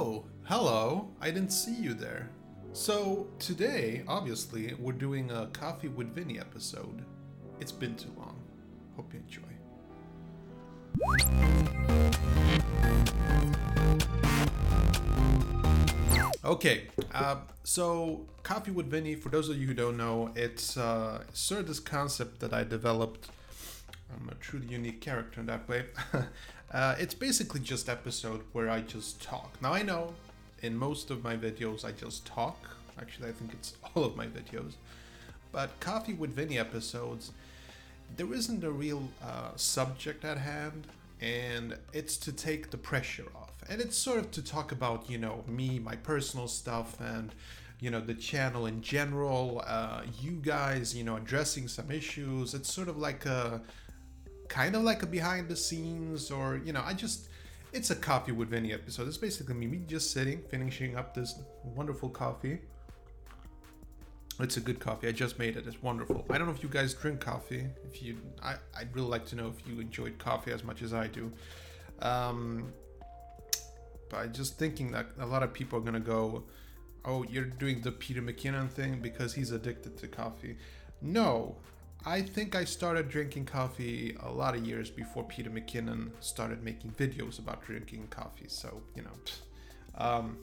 Oh, hello. I didn't see you there. So, today, obviously, we're doing a Coffee with Vinny episode. It's been too long. Hope you enjoy. Okay, uh, so Coffee with Vinny, for those of you who don't know, it's uh, sort of this concept that I developed. I'm a truly unique character in that way. uh, it's basically just episode where I just talk. Now I know in most of my videos I just talk. Actually, I think it's all of my videos. But Coffee with Vinny episodes, there isn't a real uh, subject at hand, and it's to take the pressure off. And it's sort of to talk about, you know, me, my personal stuff, and, you know, the channel in general, uh, you guys, you know, addressing some issues. It's sort of like a kind of like a behind the scenes, or, you know, I just. It's a coffee with Vinny episode. It's basically me, just sitting, finishing up this wonderful coffee. It's a good coffee. I just made it. It's wonderful. I don't know if you guys drink coffee. If you, I, I'd really like to know if you enjoyed coffee as much as I do. Um, but I'm just thinking that a lot of people are gonna go, "Oh, you're doing the Peter McKinnon thing because he's addicted to coffee." No, I think I started drinking coffee a lot of years before Peter McKinnon started making videos about drinking coffee. So you know, um,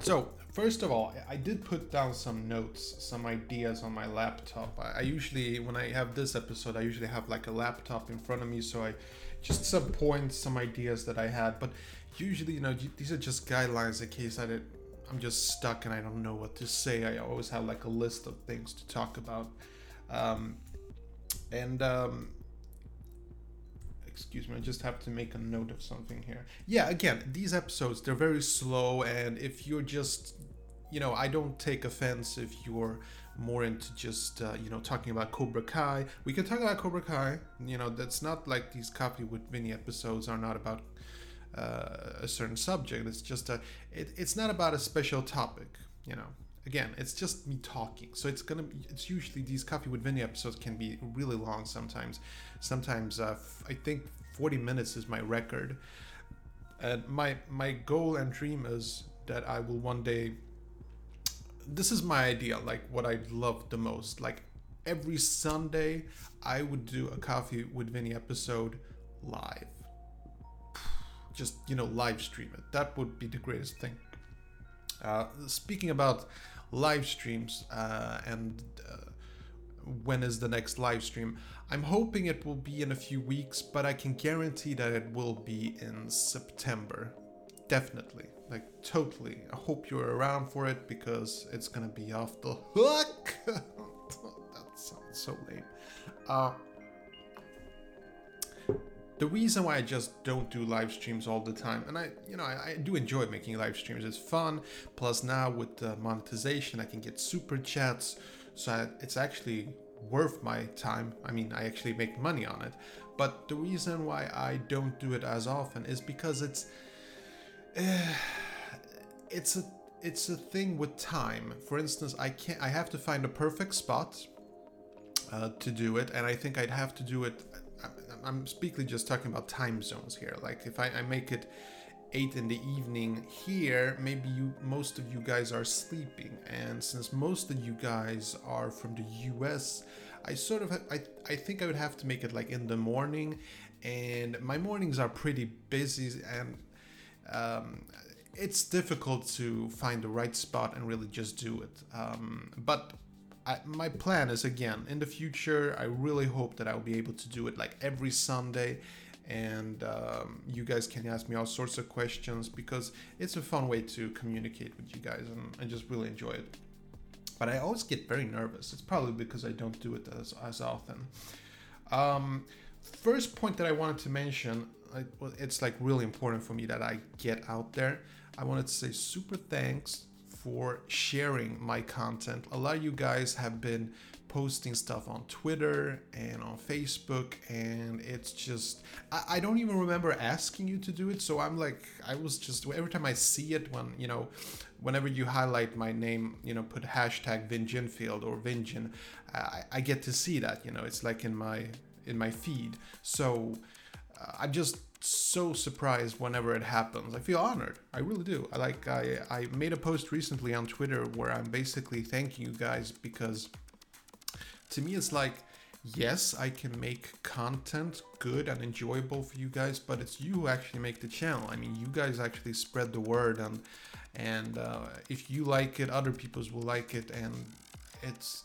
so first of all, I did put down some notes, some ideas on my laptop. I, I usually, when I have this episode, I usually have like a laptop in front of me, so I just some points, some ideas that I had. But usually, you know, these are just guidelines in case I did, I'm just stuck and I don't know what to say. I always have like a list of things to talk about. Um, and um, excuse me, I just have to make a note of something here. Yeah, again, these episodes they're very slow, and if you're just, you know, I don't take offense if you're more into just uh, you know talking about Cobra Kai. We can talk about Cobra Kai. You know, that's not like these Coffee with Vinny episodes are not about uh, a certain subject. It's just a, it, it's not about a special topic. You know, again, it's just me talking. So it's gonna be, it's usually these Coffee with Vinny episodes can be really long sometimes. Sometimes uh, f- I think 40 minutes is my record. And my my goal and dream is that I will one day. This is my idea, like what I love the most. Like every Sunday, I would do a Coffee with Vinny episode live. Just you know, live stream it. That would be the greatest thing. Uh, speaking about live streams uh, and uh, when is the next live stream, I'm hoping it will be in a few weeks, but I can guarantee that it will be in September. Definitely. Like, totally. I hope you're around for it because it's gonna be off the hook. that sounds so lame. The reason why I just don't do live streams all the time, and I, you know, I, I do enjoy making live streams. It's fun. Plus, now with the monetization, I can get super chats, so it's actually worth my time. I mean, I actually make money on it. But the reason why I don't do it as often is because it's, uh, it's a, it's a thing with time. For instance, I can't. I have to find a perfect spot uh, to do it, and I think I'd have to do it I'm speaking just talking about time zones here. Like if I, I make it eight in the evening here, maybe you most of you guys are sleeping, and since most of you guys are from the U.S., I sort of I I think I would have to make it like in the morning, and my mornings are pretty busy and. Um, it's difficult to find the right spot and really just do it. Um, but I, my plan is again in the future. I really hope that I'll be able to do it like every Sunday, and um, you guys can ask me all sorts of questions because it's a fun way to communicate with you guys, and I just really enjoy it. But I always get very nervous. It's probably because I don't do it as as often. Um, first point that I wanted to mention, it's like really important for me that I get out there. I wanted to say super thanks for sharing my content. A lot of you guys have been posting stuff on Twitter and on Facebook, and it's just, I, I, don't even remember asking you to do it. So I'm like, I was just, every time I see it, when, you know, whenever you highlight my name, you know, put hashtag Vinginfield or Vingin, I, I get to see that, you know, it's like in my, in my feed. So, uh, I'm just so surprised whenever it happens. I feel honored. I really do. I like I I made a post recently on Twitter where I'm basically thanking you guys because to me it's like yes, I can make content good and enjoyable for you guys, but it's you who actually make the channel. I mean, you guys actually spread the word and and uh, if you like it, other people will like it and it's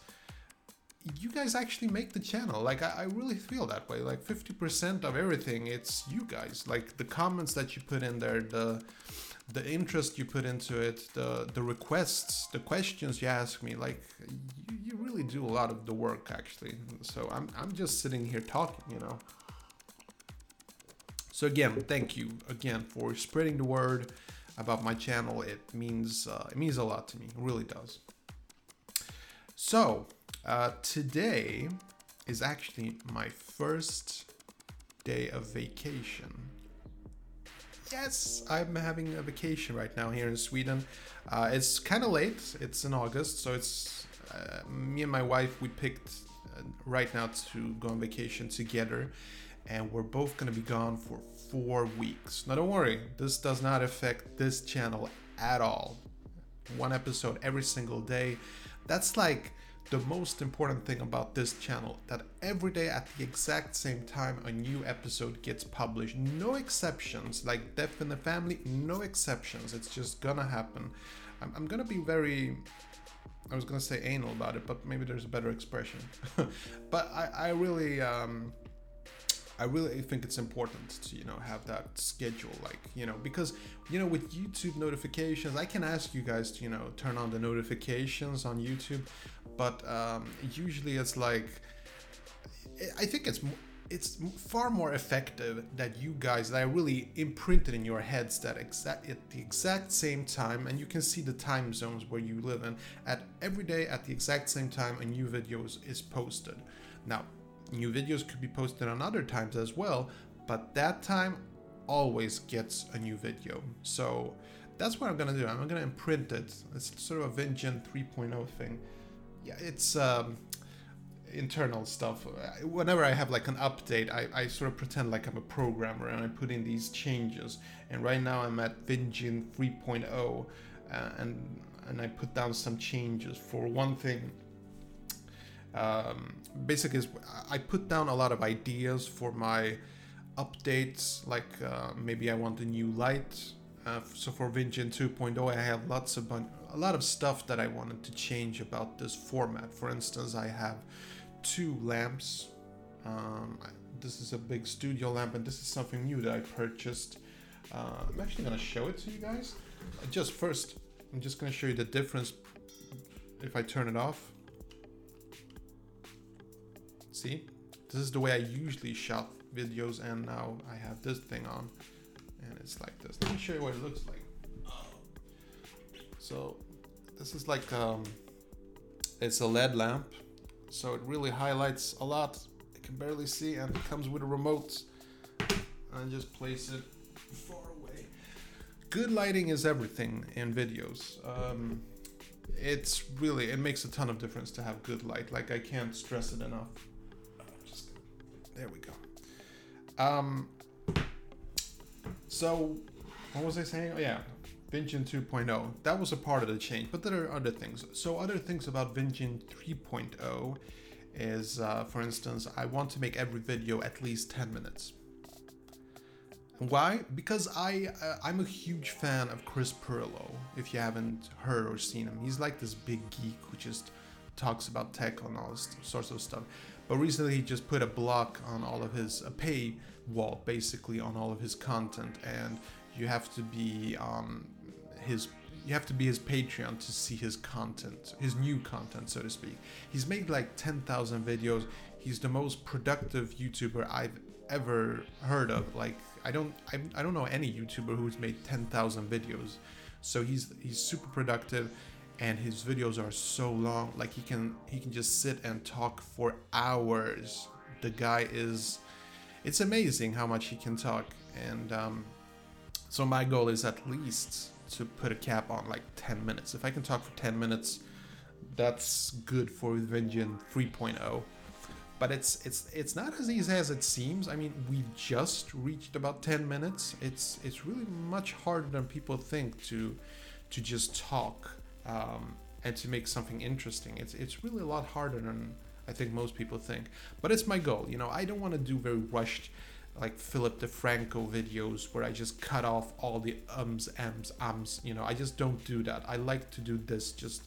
you guys actually make the channel. Like I, I really feel that way. Like 50% of everything, it's you guys. Like the comments that you put in there, the the interest you put into it, the the requests, the questions you ask me, like you, you really do a lot of the work actually. So I'm I'm just sitting here talking, you know. So again, thank you again for spreading the word about my channel. It means uh, it means a lot to me. It really does. So uh, today is actually my first day of vacation. Yes, I'm having a vacation right now here in Sweden. Uh, it's kind of late. It's in August, so it's uh, me and my wife. We picked uh, right now to go on vacation together, and we're both gonna be gone for four weeks. Now, don't worry, this does not affect this channel at all. One episode every single day. That's like the most important thing about this channel that every day at the exact same time a new episode gets published. No exceptions like death in the family no exceptions. It's just gonna happen. I'm, I'm gonna be very i was gonna say anal about it but maybe there's a better expression. But i, I really um, I really think it's important to you know have that schedule like you know because you know with YouTube notifications I can ask you guys to you know turn on the notifications on YouTube but um, usually it's like I think it's it's far more effective that you guys that I really imprinted in your heads that exact at the exact same time and you can see the time zones where you live in at every day at the exact same time a new video is posted now New videos could be posted on other times as well, but that time always gets a new video. So that's what I'm gonna do. I'm gonna imprint it. It's sort of a VidGen 3.0 thing. Yeah, it's um, internal stuff. Whenever I have like an update, I, I sort of pretend like I'm a programmer and I put in these changes. And right now I'm at VidGen 3.0 uh, and and I put down some changes. For one thing, um, basically I put down a lot of ideas for my updates like uh, maybe I want a new light uh, so for VidGen 2.0 I have lots of bun- a lot of stuff that I wanted to change about this format. For instance I have two lamps. Um, this is a big studio lamp and this is something new that I purchased. Uh, I'm actually gonna show it to you guys. Just first I'm just gonna show you the difference if I turn it off. See, this is the way I usually shot videos and now I have this thing on and it's like this. Let me show you what it looks like. So this is like, um, it's a LED lamp. So it really highlights a lot. I can barely see and it comes with a remote. And just place it far away. Good lighting is everything in videos. Um, it's really, it makes a ton of difference to have good light. Like I can't stress it enough. There we go. Um, so, what was I saying? Oh, yeah, VidGen 2.0. That was a part of the change, but there are other things. So, other things about VidGen 3.0 is, uh, for instance, I want to make every video at least 10 minutes. Why? Because I uh, I'm a huge fan of Chris Pirillo. If you haven't heard or seen him, he's like this big geek who just talks about tech and all this sorts of stuff. But recently he just put a block on all of his a pay wall basically on all of his content and you have to be on his you have to be his Patreon to see his content, his new content, so to speak. He's made like 10,000 videos. He's the most productive YouTuber I've ever heard of. Like I don't, I, I don't know any YouTuber who's made 10,000 videos. So he's he's super productive and his videos are so long like he can he can just sit and talk for hours the guy is it's amazing how much he can talk and um, so my goal is at least to put a cap on like 10 minutes if i can talk for 10 minutes that's good for VidGen 3.0 but it's it's it's not as easy as it seems. I mean, we've just reached about 10 minutes. It's it's really much harder than people think to to just talk um, and to make something interesting. It's it's really a lot harder than I think most people think. But it's my goal. You know, I don't want to do very rushed like Philip DeFranco videos where I just cut off all the ums, ums, ums. You know, I just don't do that. I like to do this, just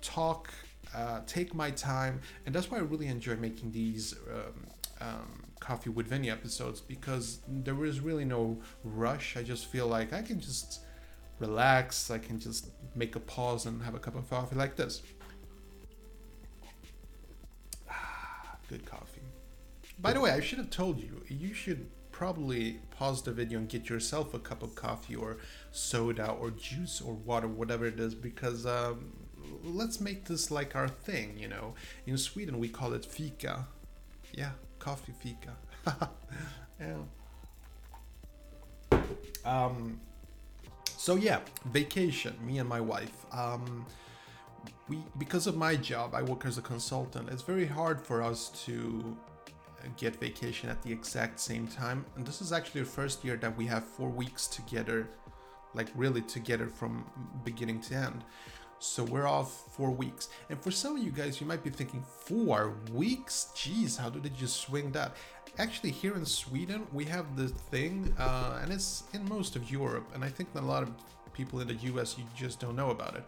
talk, uh, take my time, and that's why I really enjoy making these um, um, Coffee with Vinny episodes because there is really no rush. I just feel like I can just relax. I can just make a pause and have a cup of coffee like this. Ah, good coffee. By the way, I should have told you, you should probably pause the video and get yourself a cup of coffee or soda or juice or water, whatever it is, because um, let's make this like our thing, you know. In Sweden, we call it fika. Yeah, coffee fika. yeah. Um, so yeah, vacation. Me and my wife. Um, we because of my job, I work as a consultant. It's very hard for us to get vacation at the exact same time. And this is actually the first year that we have four weeks together, like really together from beginning to end. So we're off four weeks. And for some of you guys, you might be thinking, four weeks? Jeez, how did you swing that? Actually, here in Sweden, we have this thing, uh, and it's in most of Europe, and I think that a lot of people in the US, you just don't know about it.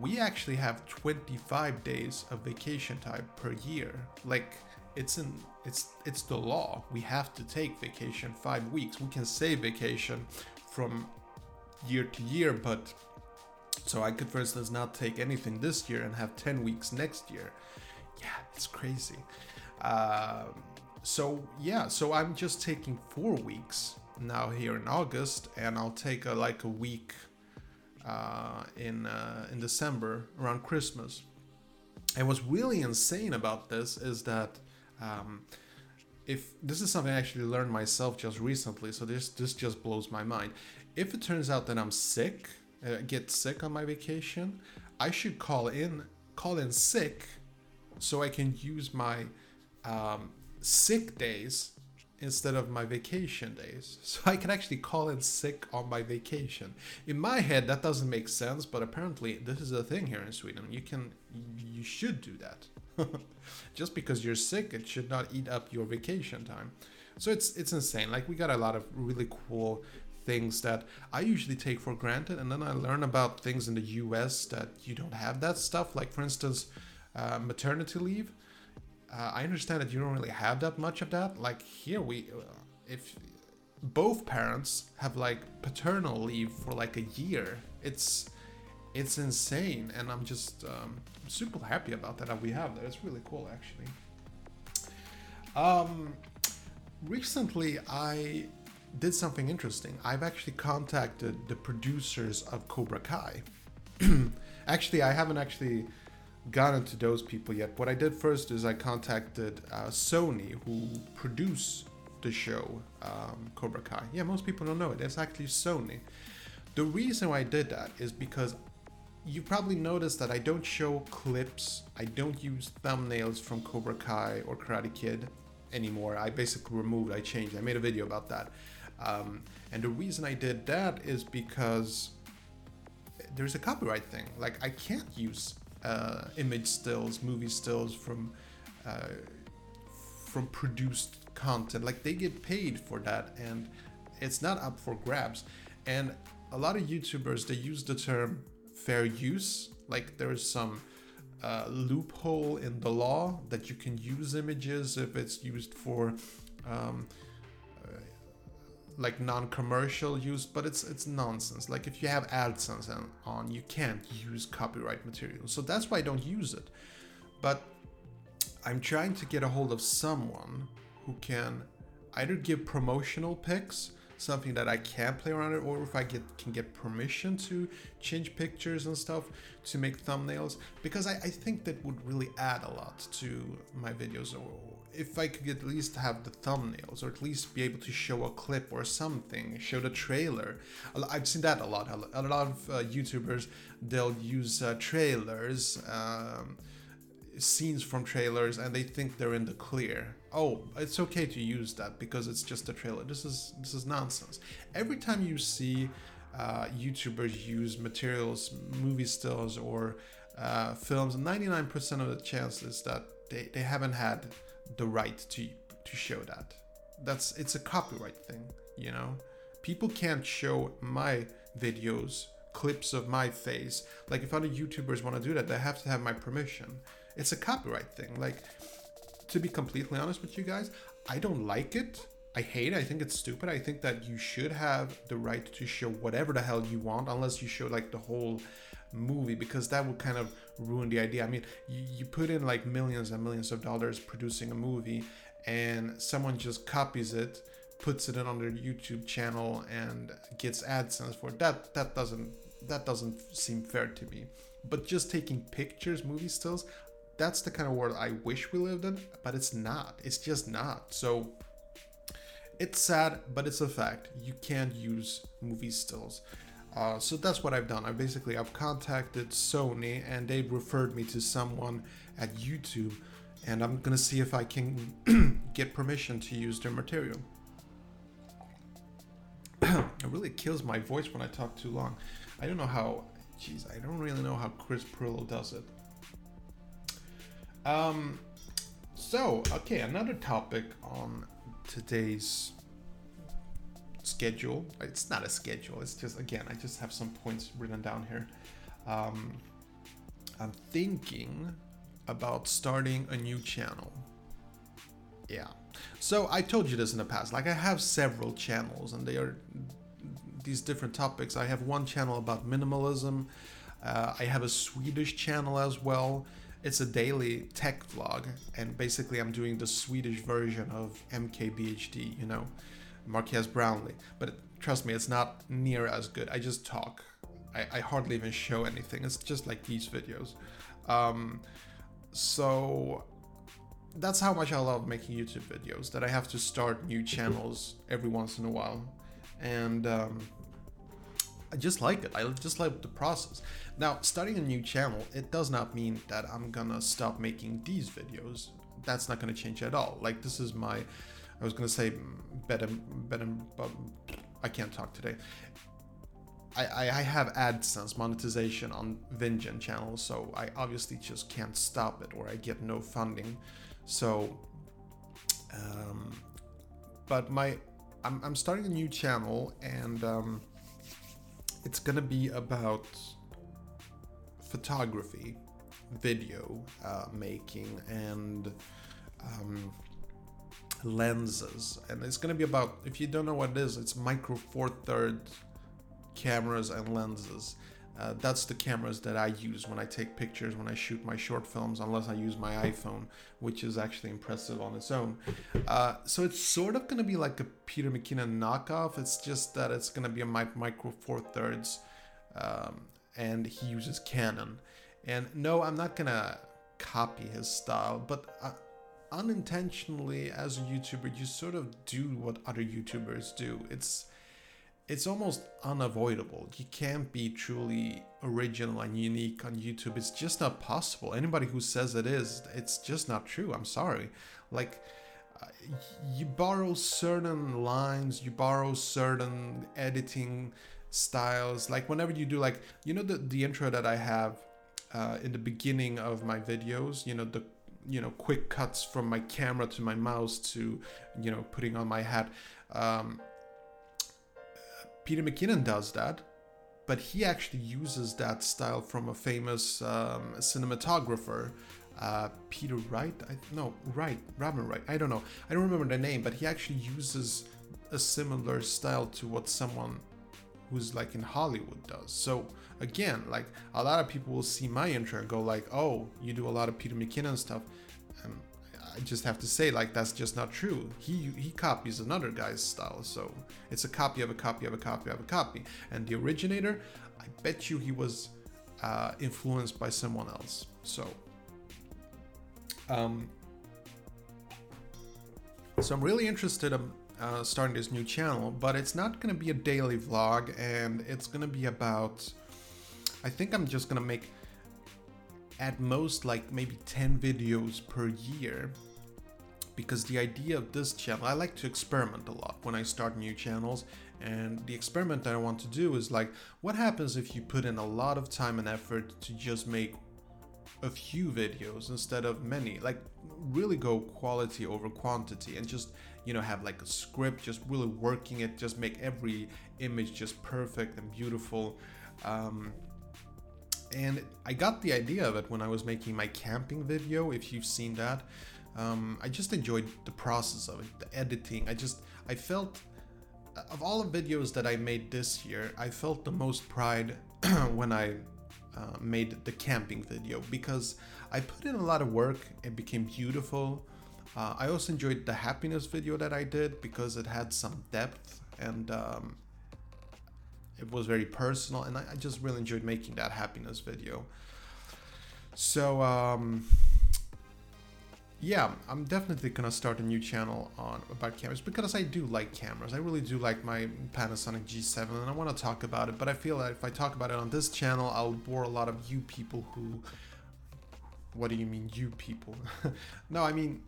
We actually have 25 days of vacation time per year. Like, it's in it's it's the law. We have to take vacation five weeks. We can save vacation from year to year, but so I could, for instance, not take anything this year and have 10 weeks next year. Yeah, it's crazy. Um, so, yeah, so I'm just taking four weeks now here in August, and I'll take a, like a week uh, in, uh, in December around Christmas. And what's really insane about this is that um, if this is something I actually learned myself just recently, so this this just blows my mind. If it turns out that I'm sick, uh, get sick on my vacation, I should call in call in sick, so I can use my um, sick days instead of my vacation days. So I can actually call in sick on my vacation. In my head, that doesn't make sense, but apparently this is a thing here in Sweden. You can, you should do that. Just because you're sick, it should not eat up your vacation time. So it's it's insane. Like we got a lot of really cool things that I usually take for granted, and then I learn about things in the U.S. that you don't have that stuff. Like for instance, uh, maternity leave. Uh, I understand that you don't really have that much of that. Like here, we uh, if both parents have like paternal leave for like a year, it's it's insane, and I'm just um, super happy about that. That we have that. It's really cool, actually. Um, recently, I did something interesting. I've actually contacted the producers of Cobra Kai. actually, I haven't actually gotten to those people yet. What I did first is I contacted uh, Sony, who produce the show um, Cobra Kai. Yeah, most people don't know it. It's actually Sony. The reason why I did that is because you probably noticed that I don't show clips, I don't use thumbnails from Cobra Kai or Karate Kid anymore. I basically removed, I changed, I made a video about that. Um, and the reason I did that is because there's a copyright thing. Like, I can't use uh, image stills, movie stills from uh, from produced content. Like, they get paid for that, and it's not up for grabs. And a lot of YouTubers they use the term fair use. Like there's some uh, loophole in the law that you can use images if it's used for um, like non-commercial use, but it's it's nonsense. Like if you have AdSense on, you can't use copyright material. So that's why I don't use it. But I'm trying to get a hold of someone who can either give promotional pics something that I can play around it, or if I get can get permission to change pictures and stuff to make thumbnails, because I, I think that would really add a lot to my videos. Or if I could at least have the thumbnails, or at least be able to show a clip or something, show the trailer. I've seen that a lot. A lot of uh, YouTubers they'll use uh, trailers. Um, scenes from trailers and they think they're in the clear. Oh, it's okay to use that because it's just a trailer. This is this is nonsense. Every time you see uh, YouTubers use materials, movie stills, or uh, films, 99% of the chances that they, they haven't had the right to to show that. That's it's a copyright thing, you know. People can't show my videos, clips of my face. Like if other YouTubers want to do that, they have to have my permission. It's a copyright thing. Like to be completely honest with you guys, I don't like it. I hate it. I think it's stupid. I think that you should have the right to show whatever the hell you want, unless you show like the whole movie, because that would kind of ruin the idea. I mean, you, you put in like millions and millions of dollars producing a movie, and someone just copies it, puts it in on their YouTube channel, and gets AdSense for it. That that doesn't that doesn't seem fair to me. But just taking pictures, movie stills, that's the kind of world I wish we lived in, but it's not. It's just not. So it's sad, but it's a fact. You can't use movie stills. Uh, so that's what I've done. I basically I've contacted Sony and they've referred me to someone at YouTube, and I'm gonna see if I can get permission to use their material. it really kills my voice when I talk too long. I don't know how. Jeez, I don't really know how Chris Pirillo does it. Um. So okay, another topic on today's schedule. It's not a schedule. It's just again, I just have some points written down here. Um, I'm thinking about starting a new channel. Yeah. So I told you this in the past. Like I have several channels, and they are these different topics. I have one channel about minimalism. Uh, I have a Swedish channel as well. It's a daily tech vlog, and basically I'm doing the Swedish version of MKBHD, you know, Marques Brownlee. But trust me, it's not near as good. I just talk. I, I hardly even show anything. It's just like these videos. Um, so that's how much I love making YouTube videos. That I have to start new channels every once in a while, and um, I just like it. I just like the process. Now, starting a new channel, it does not mean that I'm gonna stop making these videos. That's not gonna change at all. Like this is my, I was gonna say better, better, but I can't talk today. I, I have AdSense monetization on Vingen channel, so I obviously just can't stop it or I get no funding. So, um, but my, I'm, I'm starting a new channel and um, it's gonna be about photography, video uh, making, and um, lenses. And it's gonna be about, if you don't know what it is, it's micro four third cameras and lenses. Uh, that's the cameras that I use when I take pictures, when I shoot my short films, unless I use my iPhone, which is actually impressive on its own. Uh, so it's sort of going to be like a Peter McKinnon knockoff. It's just that it's going to be a micro four thirds, um, and he uses Canon. And no, I'm not going to copy his style, but uh, unintentionally, as a YouTuber, you sort of do what other YouTubers do. It's it's almost unavoidable. You can't be truly original and unique on YouTube. It's just not possible. Anybody who says it is, it's just not true. I'm sorry. Like, uh, you borrow certain lines, you borrow certain editing styles. Like, whenever you do, like, you know, the, the intro that I have uh, in the beginning of my videos, you know, the you know quick cuts from my camera to my mouse to you know putting on my hat um, Peter McKinnon does that, but he actually uses that style from a famous um, cinematographer, uh, Peter Wright. I, no, Wright, Robin Wright. I don't know. I don't remember the name, but he actually uses a similar style to what someone who's like in Hollywood does. So again, like a lot of people will see my intro go like, "Oh, you do a lot of Peter McKinnon stuff," and I just have to say like that's just not true. He he copies another guy's style, so it's a copy of a copy of a copy of a copy. And the originator, I bet you he was uh, influenced by someone else. So, um, so I'm really interested in uh, starting this new channel, but it's not gonna be a daily vlog, and it's gonna be about. I think I'm just gonna make at most like maybe 10 videos per year because the idea of this channel, I like to experiment a lot when I start new channels. And the experiment that I want to do is like, what happens if you put in a lot of time and effort to just make a few videos instead of many? Like, really go quality over quantity and just, you know, have like a script, just really working it, just make every image just perfect and beautiful. Um, and I got the idea of it when I was making my camping video, if you've seen that. Um, I just enjoyed the process of it, the editing. I just, I felt, of all the videos that I made this year, I felt the most pride when I uh, made the camping video because I put in a lot of work. It became beautiful. Uh, I also enjoyed the happiness video that I did because it had some depth and um, it was very personal, and I, I, just really enjoyed making that happiness video. So, um, yeah, I'm definitely gonna start a new channel on about cameras because I do like cameras. I really do like my Panasonic G7 and I want to talk about it, but I feel that if I talk about it on this channel, I'll bore a lot of you people who What do you mean you people? no, I mean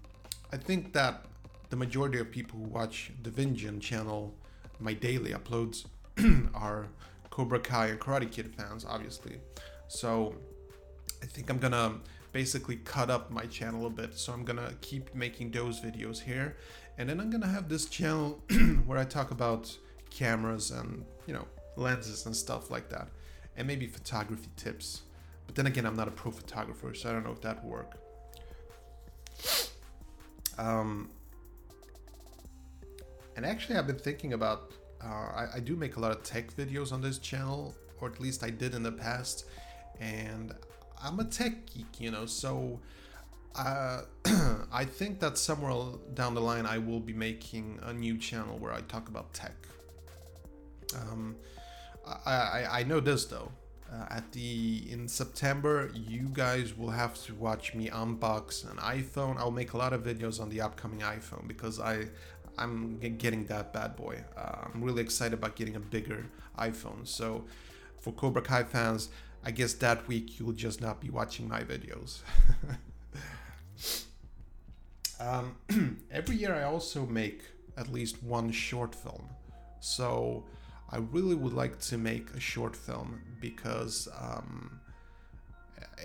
I think that the majority of people who watch the Vinjin channel, my daily uploads, are Cobra Kai and Karate Kid fans, obviously. So I think I'm gonna basically cut up my channel a bit. So I'm gonna keep making those videos here. And then I'm gonna have this channel where I talk about cameras and, you know, lenses and stuff like that. And maybe photography tips. But then again, I'm not a pro photographer, so I don't know if that will work. Um, and actually, I've been thinking about. Uh, I, I do make a lot of tech videos on this channel, or at least I did in the past. And I'm a tech geek, you know, so uh, I think that somewhere down the line I will be making a new channel where I talk about tech. Um, I, I, I know this though. Uh, at the in September, you guys will have to watch me unbox an iPhone. I'll make a lot of videos on the upcoming iPhone because I I'm getting that bad boy. Uh, I'm really excited about getting a bigger iPhone. So for Cobra Kai fans, I guess that week you'll just not be watching my videos. um, every year I also make at least one short film. So I really would like to make a short film because um,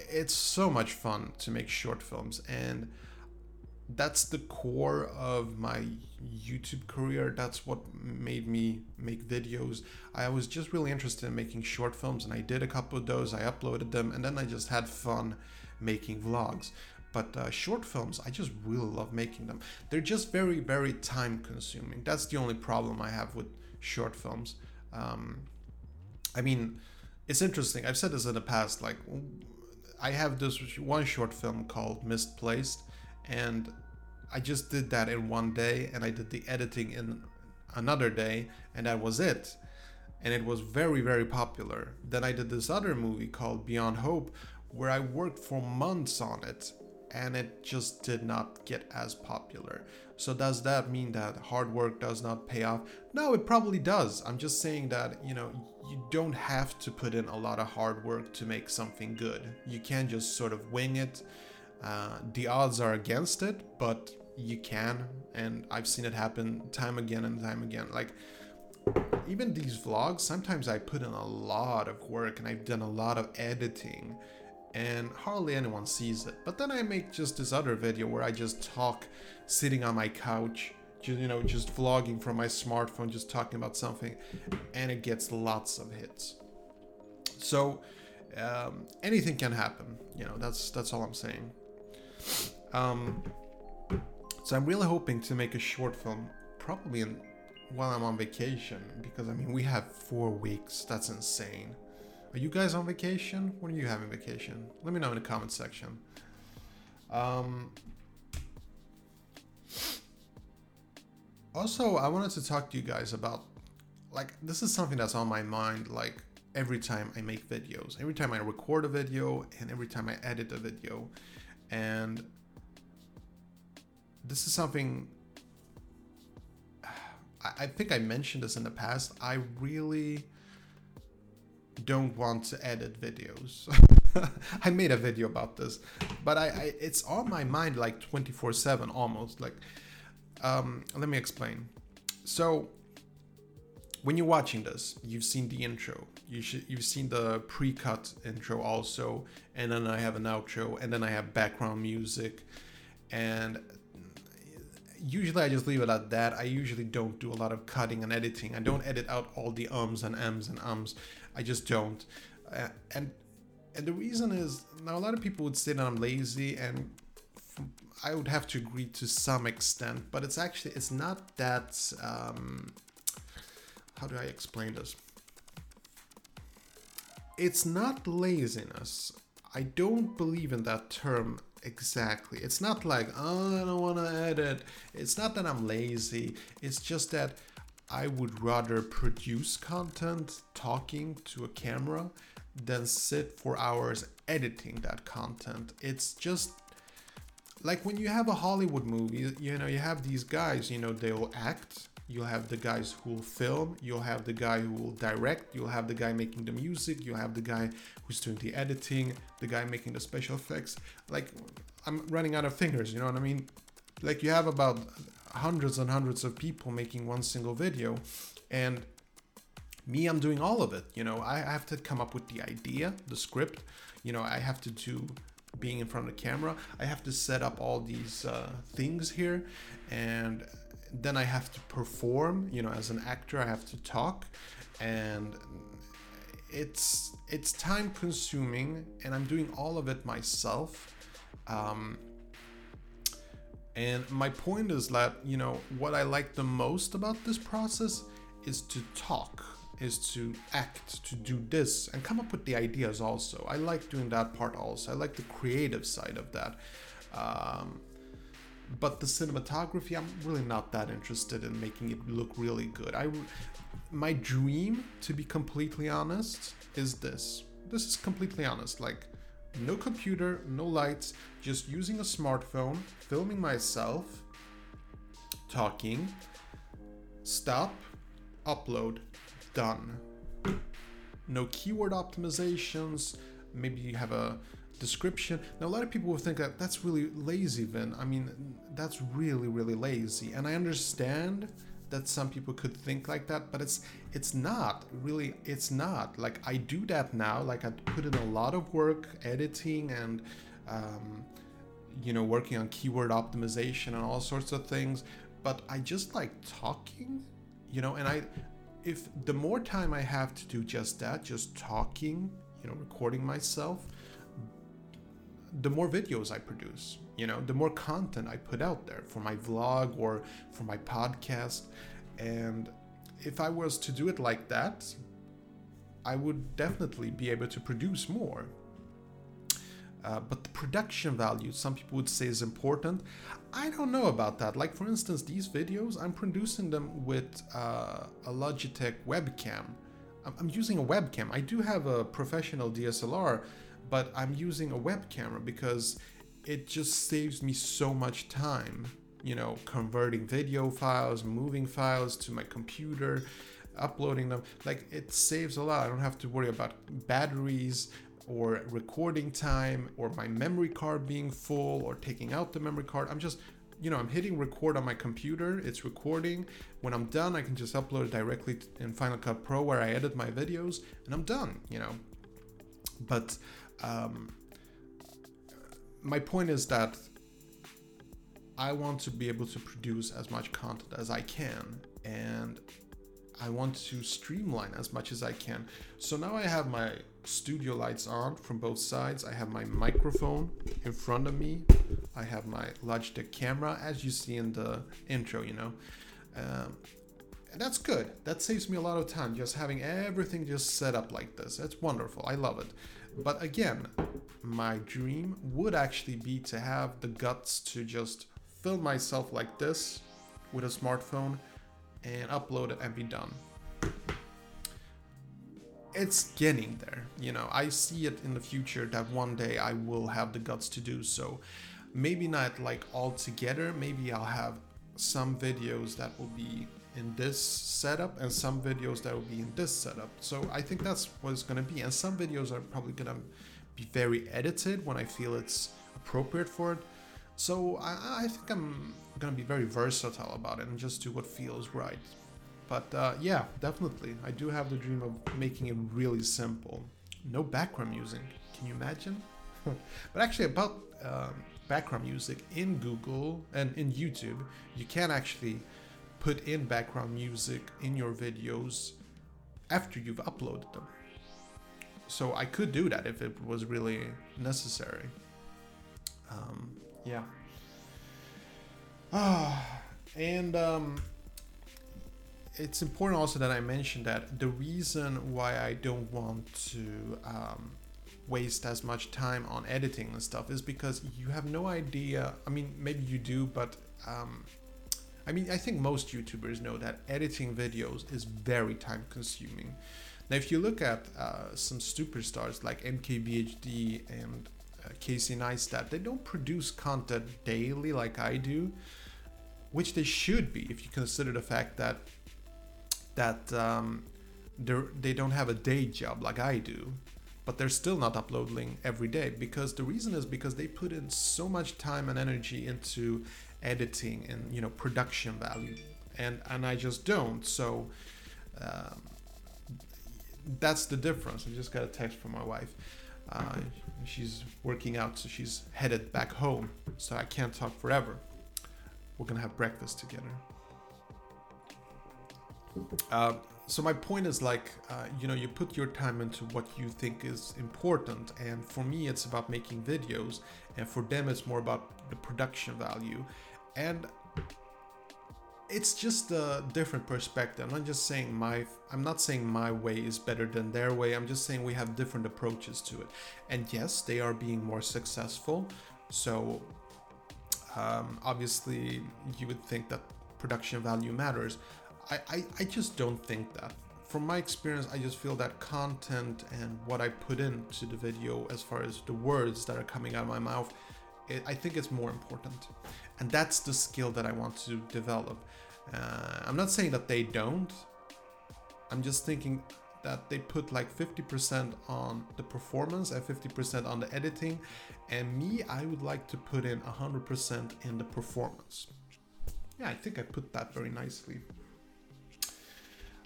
it's so much fun to make short films and that's the core of my YouTube career. That's what made me make videos. I was just really interested in making short films and I did a couple of those. I uploaded them and then I just had fun making vlogs. But uh, short films, I just really love making them. They're just very, very time consuming. That's the only problem I have with short films. Um, I mean, it's interesting. I've said this in the past. Like, I have this one short film called Misplaced, and I just did that in one day, and I did the editing in another day, and that was it. And it was very, very popular. Then I did this other movie called Beyond Hope, where I worked for months on it, and it just did not get as popular. So does that mean that hard work does not pay off? No, it probably does. I'm just saying that, you know, you don't have to put in a lot of hard work to make something good. You can just sort of wing it. Uh, the odds are against it, but you can, and I've seen it happen time again and time again. Like, even these vlogs, sometimes I put in a lot of work and I've done a lot of editing and hardly anyone sees it. But then I make just this other video where I just talk sitting on my couch, just, you know, just vlogging from my smartphone, just talking about something, and it gets lots of hits. So um, anything can happen. You know, that's that's all I'm saying. Um, so I'm really hoping to make a short film, probably in, while I'm on vacation, because I mean we have four weeks. That's insane. Are you guys on vacation? When are you having vacation? Let me know in the comment section. Um, also, I wanted to talk to you guys about like this is something that's on my mind like every time I make videos, every time I record a video, and every time I edit a video. And this is something I think I mentioned this in the past. I really don't want to edit videos. I made a video about this, but I, I it's on my mind like 24/7 almost. Like, um, let me explain. So, when you're watching this, you've seen the intro. You should you've seen the pre-cut intro also, and then I have an outro, and then I have background music, and usually I just leave it at that. I usually don't do a lot of cutting and editing. I don't edit out all the ums and ms and ums. I just don't. Uh, and and the reason is now a lot of people would say that I'm lazy and I would have to agree to some extent, but it's actually it's not that um, how do I explain this? It's not laziness. I don't believe in that term exactly. It's not like, oh, I don't want to edit. It's not that I'm lazy. It's just that I would rather produce content talking to a camera than sit for hours editing that content. It's just like when you have a Hollywood movie, you know, you have these guys, you know, they'll act. You'll have the guys who will film, you'll have the guy who will direct, you'll have the guy making the music, you'll have the guy who's doing the editing, the guy making the special effects. Like, I'm running out of fingers, you know what I mean? Like, you have about hundreds and hundreds of people making one single video, and me, I'm doing all of it. You know, I have to come up with the idea, the script, you know, I have to do being in front of the camera. I have to set up all these uh, things here, and then I have to perform. You know, as an actor, I have to talk, and it's it's time consuming, and I'm doing all of it myself. Um, and my point is that you know what I like the most about this process is to talk is to act, to do this, and come up with the ideas also. I like doing that part also. I like the creative side of that. Um, but the cinematography, I'm really not that interested in making it look really good. I, my dream, to be completely honest, is this. This is completely honest. Like, no computer, no lights, just using a smartphone, filming myself, talking, stop, upload, done. No keyword optimizations. Maybe you have a description. Now, a lot of people will think that that's really lazy, Vin. I mean, that's really, really lazy. And I understand that some people could think like that, but it's it's not really. It's not like I do that now. Like I put in a lot of work editing and. Um, you know, working on keyword optimization and all sorts of things, but I just like talking, you know, and I if the more time I have to do just that, just talking, you know, recording myself, the more videos I produce, you know, the more content I put out there for my vlog or for my podcast. And if I was to do it like that, I would definitely be able to produce more. Uh, but the production value, some people would say, is important. I don't know about that. Like, for instance, these videos, I'm producing them with uh, a Logitech webcam. I'm, I'm using a webcam. I do have a professional DSLR, but I'm using a web camera because it just saves me so much time. You know, converting video files, moving files to my computer, uploading them. Like, it saves a lot. I don't have to worry about batteries, or recording time or my memory card being full or taking out the memory card. I'm just, you know, I'm hitting record on my computer, it's recording. When I'm done, I can just upload it directly in Final Cut Pro where I edit my videos and I'm done, you know. But um, my point is that I want to be able to produce as much content as I can and I want to streamline as much as I can. So now I have my studio lights on from both sides. I have my microphone in front of me. I have my Logitech camera, as you see in the intro, you know. Um, and that's good. That saves me a lot of time just having everything just set up like this. That's wonderful. I love it. But again, my dream would actually be to have the guts to just film myself like this with a smartphone and upload it and be done it's getting there. You know, I see it in the future that one day I will have the guts to do so. Maybe not like all together. Maybe I'll have some videos that will be in this setup and some videos that will be in this setup. So I think that's what it's going to be. And some videos are probably going to be very edited when I feel it's appropriate for it. So I, I think I'm gonna be very versatile about it and just do what feels right. But uh, yeah, definitely, I do have the dream of making it really simple. No background music. Can you imagine? but actually, about um, background music in Google and in YouTube, you can actually put in background music in your videos after you've uploaded them. So I could do that if it was really necessary. Um, yeah. Ah, and um, it's important also that I mention that the reason why I don't want to um, waste as much time on editing and stuff is because you have no idea. I mean, maybe you do, but um, I mean, I think most YouTubers know that editing videos is very time consuming. Now, if you look at uh, some superstars like MKBHD and uh, Casey Neistat, they don't produce content daily like I do, which they should be if you consider the fact that that um, they don't have a day job like I do, but they're still not uploading every day because the reason is because they put in so much time and energy into editing and you know production value, and and I just don't. So. Um, that's the difference. I just got a text from my wife. Uh, she's working out, so she's headed back home. So I can't talk forever. We're gonna have breakfast together. Uh, so my point is like, uh, you know, you put your time into what you think is important, and for me, it's about making videos, and for them, it's more about the production value, and it's just a different perspective. I'm not just saying my I'm not saying my way is better than their way. I'm just saying we have different approaches to it. And yes, they are being more successful. So um, obviously you would think that production value matters. I, I, I just don't think that. From my experience, I just feel that content and what I put into the video as far as the words that are coming out of my mouth, it, I think it's more important. And that's the skill that I want to develop. Uh, I'm not saying that they don't. I'm just thinking that they put like 50% on the performance and 50% on the editing. And me, I would like to put in 100% in the performance. Yeah, I think I put that very nicely.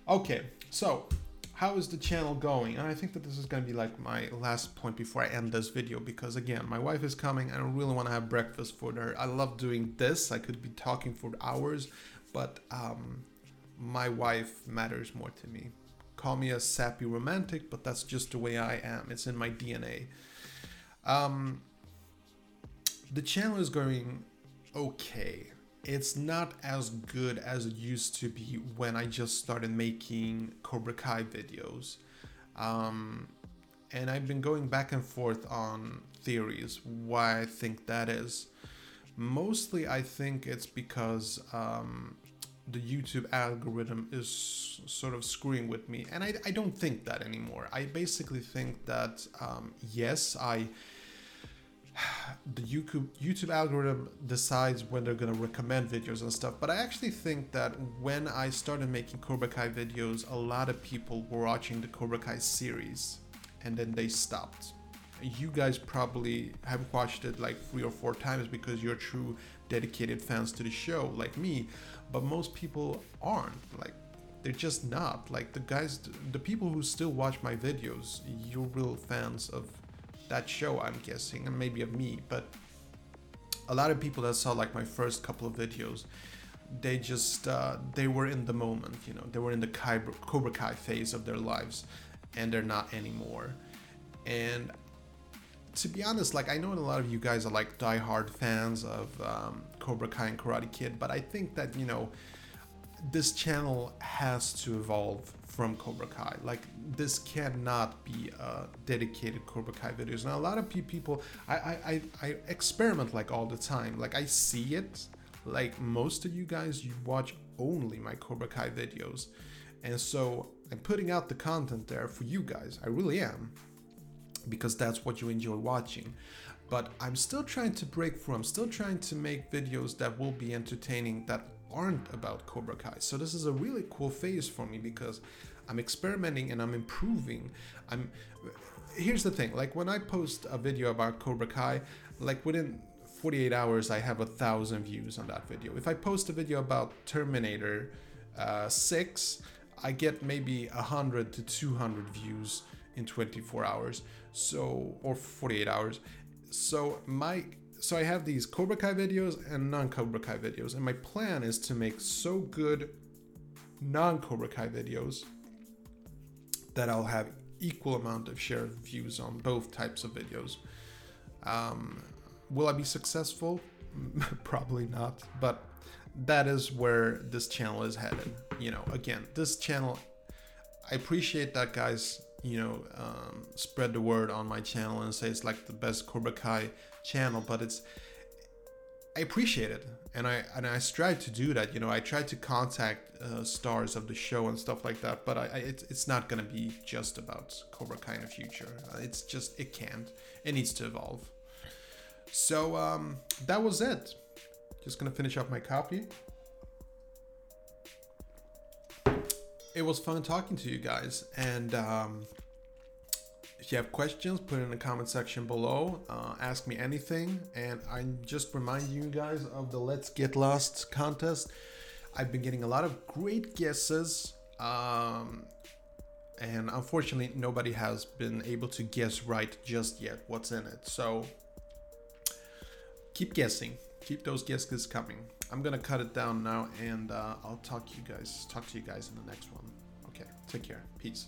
Okay, so how is the channel going? And I think that this is going to be like my last point before I end this video because again, my wife is coming I really want to have breakfast for her. I love doing this. I could be talking for hours, but um, my wife matters more to me. Call me a sappy romantic, but that's just the way I am. It's in my DNA. Um, the channel is going okay. It's not as good as it used to be when I just started making Cobra Kai videos. Um, and I've been going back and forth on theories why I think that is. Mostly, I think it's because um, the YouTube algorithm is sort of screwing with me, and I, I don't think that anymore. I basically think that um, yes, I the YouTube YouTube algorithm decides when they're gonna recommend videos and stuff. But I actually think that when I started making Cobra Kai videos, a lot of people were watching the Cobra Kai series, and then they stopped. You guys probably have watched it like three or four times because you're true dedicated fans to the show, like me but most people aren't like they're just not like the guys the people who still watch my videos you're real fans of that show i'm guessing and maybe of me but a lot of people that saw like my first couple of videos they just uh, they were in the moment you know they were in the cobra kai phase of their lives and they're not anymore. And to be honest like i know a lot of you guys are like die-hard fans of um, Cobra Kai and Karate Kid, but I think that, you know, this channel has to evolve from Cobra Kai. Like this cannot be a dedicated Cobra Kai videos. Now a lot of people, I, I, I experiment like all the time. Like I see it. Like most of you guys, you watch only my Cobra Kai videos, and so I'm putting out the content there for you guys. I really am, because that's what you enjoy watching but I'm still trying to break through. I'm still trying to make videos that will be entertaining that aren't about Cobra Kai. So this is a really cool phase for me because I'm experimenting and I'm improving. I'm here's the thing like when i post a video about cobra kai like within 48 hours i have a thousand views on that video if i post a video about terminator uh, 6 i get maybe 100 to 200 views in 24 hours so or 48 hours so my so i have these cobra kai videos and non-cobra kai videos and my plan is to make so good non-cobra kai videos that i'll have equal amount of share views on both types of videos. Um, will i be successful? Probably not but that is where this channel is headed. You know again this channel i appreciate that guys you know um, spread the word on my channel and say it's like the best Cobra Kai channel, but it's I appreciate it and I and I strive to do that. You know, I try to contact uh, stars of the show and stuff like that, but I, I it's it's not gonna be just about Cobra Kai in the future. Uh, it's just it can't. It needs to evolve. So um, that was it. Just gonna finish up my copy. it was fun talking to you guys. And um, if you have questions, put it in the comment section below. Uh, ask me anything. And I just remind you guys of the Let's Get Lost contest. I've been getting a lot of great guesses. Um, and unfortunately, nobody has been able to guess right just yet what's in it. So keep guessing. Keep those guesses coming. I'm gonna cut it down now, and uh, I'll talk to you guys. Talk to you guys in the next one. Okay, take care. Peace.